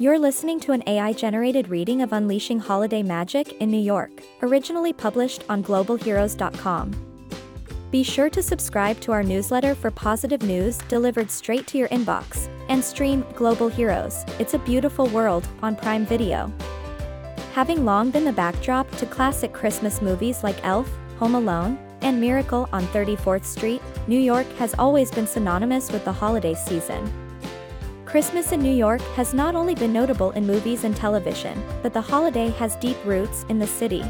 You're listening to an AI generated reading of Unleashing Holiday Magic in New York, originally published on globalheroes.com. Be sure to subscribe to our newsletter for positive news delivered straight to your inbox, and stream Global Heroes It's a Beautiful World on Prime Video. Having long been the backdrop to classic Christmas movies like Elf, Home Alone, and Miracle on 34th Street, New York has always been synonymous with the holiday season. Christmas in New York has not only been notable in movies and television, but the holiday has deep roots in the city.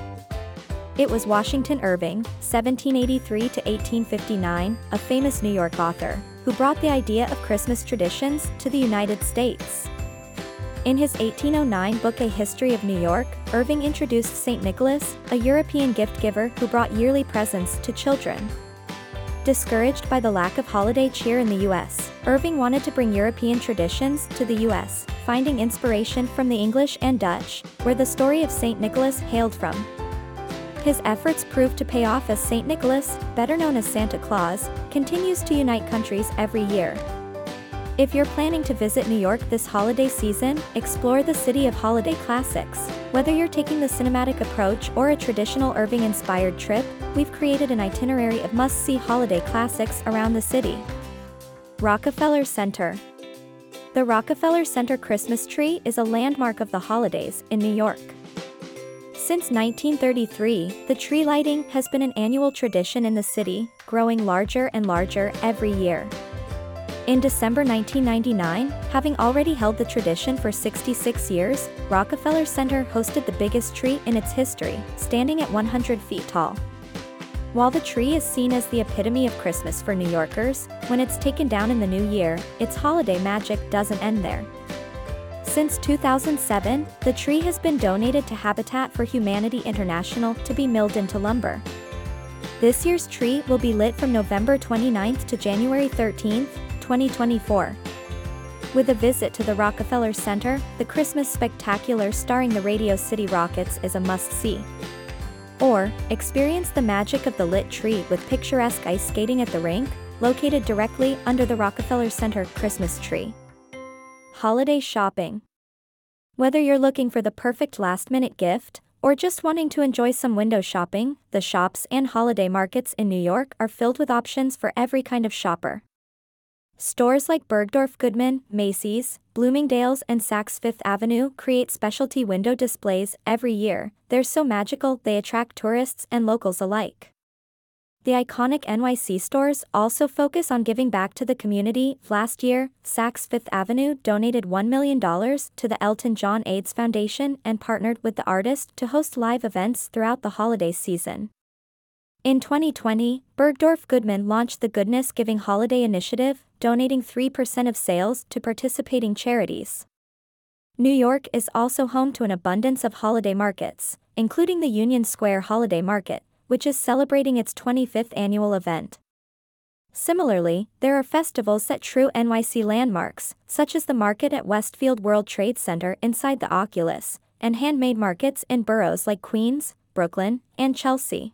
It was Washington Irving, 1783 to 1859, a famous New York author, who brought the idea of Christmas traditions to the United States. In his 1809 book A History of New York, Irving introduced St. Nicholas, a European gift giver who brought yearly presents to children. Discouraged by the lack of holiday cheer in the US, Irving wanted to bring European traditions to the US, finding inspiration from the English and Dutch, where the story of St. Nicholas hailed from. His efforts proved to pay off as St. Nicholas, better known as Santa Claus, continues to unite countries every year. If you're planning to visit New York this holiday season, explore the city of holiday classics. Whether you're taking the cinematic approach or a traditional Irving inspired trip, we've created an itinerary of must see holiday classics around the city. Rockefeller Center The Rockefeller Center Christmas tree is a landmark of the holidays in New York. Since 1933, the tree lighting has been an annual tradition in the city, growing larger and larger every year. In December 1999, having already held the tradition for 66 years, Rockefeller Center hosted the biggest tree in its history, standing at 100 feet tall. While the tree is seen as the epitome of Christmas for New Yorkers, when it's taken down in the new year, its holiday magic doesn't end there. Since 2007, the tree has been donated to Habitat for Humanity International to be milled into lumber. This year's tree will be lit from November 29th to January 13th, 2024. With a visit to the Rockefeller Center, the Christmas spectacular starring the Radio City Rockettes is a must-see. Or, experience the magic of the lit tree with picturesque ice skating at the rink, located directly under the Rockefeller Center Christmas tree. Holiday shopping. Whether you're looking for the perfect last-minute gift, or just wanting to enjoy some window shopping, the shops and holiday markets in New York are filled with options for every kind of shopper. Stores like Bergdorf Goodman, Macy's, Bloomingdale's, and Saks Fifth Avenue create specialty window displays every year. They're so magical they attract tourists and locals alike. The iconic NYC stores also focus on giving back to the community. Last year, Saks Fifth Avenue donated $1 million to the Elton John AIDS Foundation and partnered with the artist to host live events throughout the holiday season. In 2020, Bergdorf Goodman launched the Goodness Giving Holiday Initiative, donating 3% of sales to participating charities. New York is also home to an abundance of holiday markets, including the Union Square Holiday Market, which is celebrating its 25th annual event. Similarly, there are festivals that true NYC landmarks, such as the market at Westfield World Trade Center inside the Oculus, and handmade markets in boroughs like Queens, Brooklyn, and Chelsea.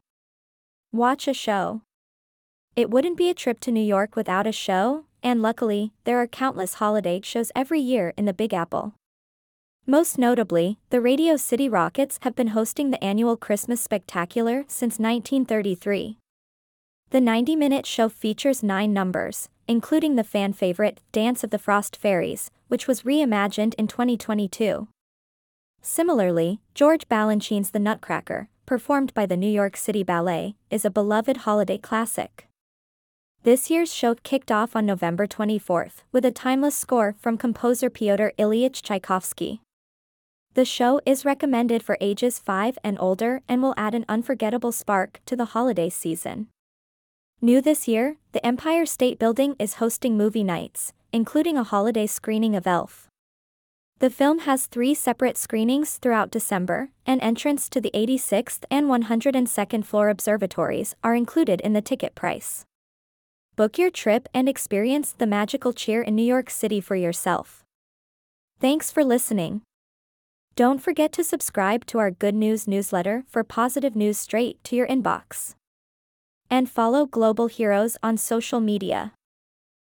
Watch a show. It wouldn't be a trip to New York without a show, and luckily, there are countless holiday shows every year in the Big Apple. Most notably, the Radio City Rockettes have been hosting the annual Christmas Spectacular since 1933. The 90 minute show features nine numbers, including the fan favorite Dance of the Frost Fairies, which was reimagined in 2022. Similarly, George Balanchine's The Nutcracker, performed by the New York City Ballet, is a beloved holiday classic. This year's show kicked off on November 24th with a timeless score from composer Pyotr Ilyich Tchaikovsky. The show is recommended for ages 5 and older and will add an unforgettable spark to the holiday season. New this year, the Empire State Building is hosting movie nights, including a holiday screening of Elf. The film has three separate screenings throughout December, and entrance to the 86th and 102nd floor observatories are included in the ticket price. Book your trip and experience the magical cheer in New York City for yourself. Thanks for listening. Don't forget to subscribe to our Good News newsletter for positive news straight to your inbox. And follow Global Heroes on social media.